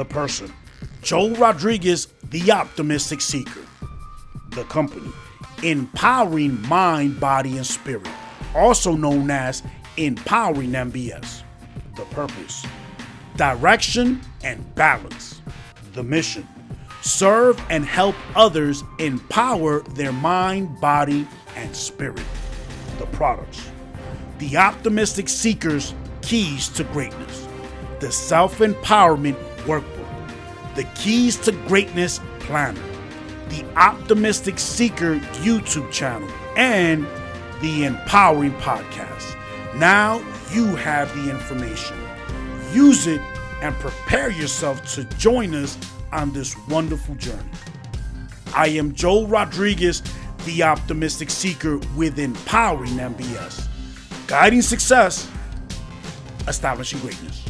the person, Joel Rodriguez, the optimistic seeker. The company, empowering mind, body, and spirit, also known as empowering MBS. The purpose, direction, and balance. The mission, serve and help others empower their mind, body, and spirit. The products, the optimistic seekers' keys to greatness, the self empowerment workbook, the keys to greatness planner, the optimistic seeker YouTube channel, and the empowering podcast. Now you have the information. Use it and prepare yourself to join us on this wonderful journey. I am Joel Rodriguez, the optimistic seeker with Empowering MBS, guiding success, establishing greatness.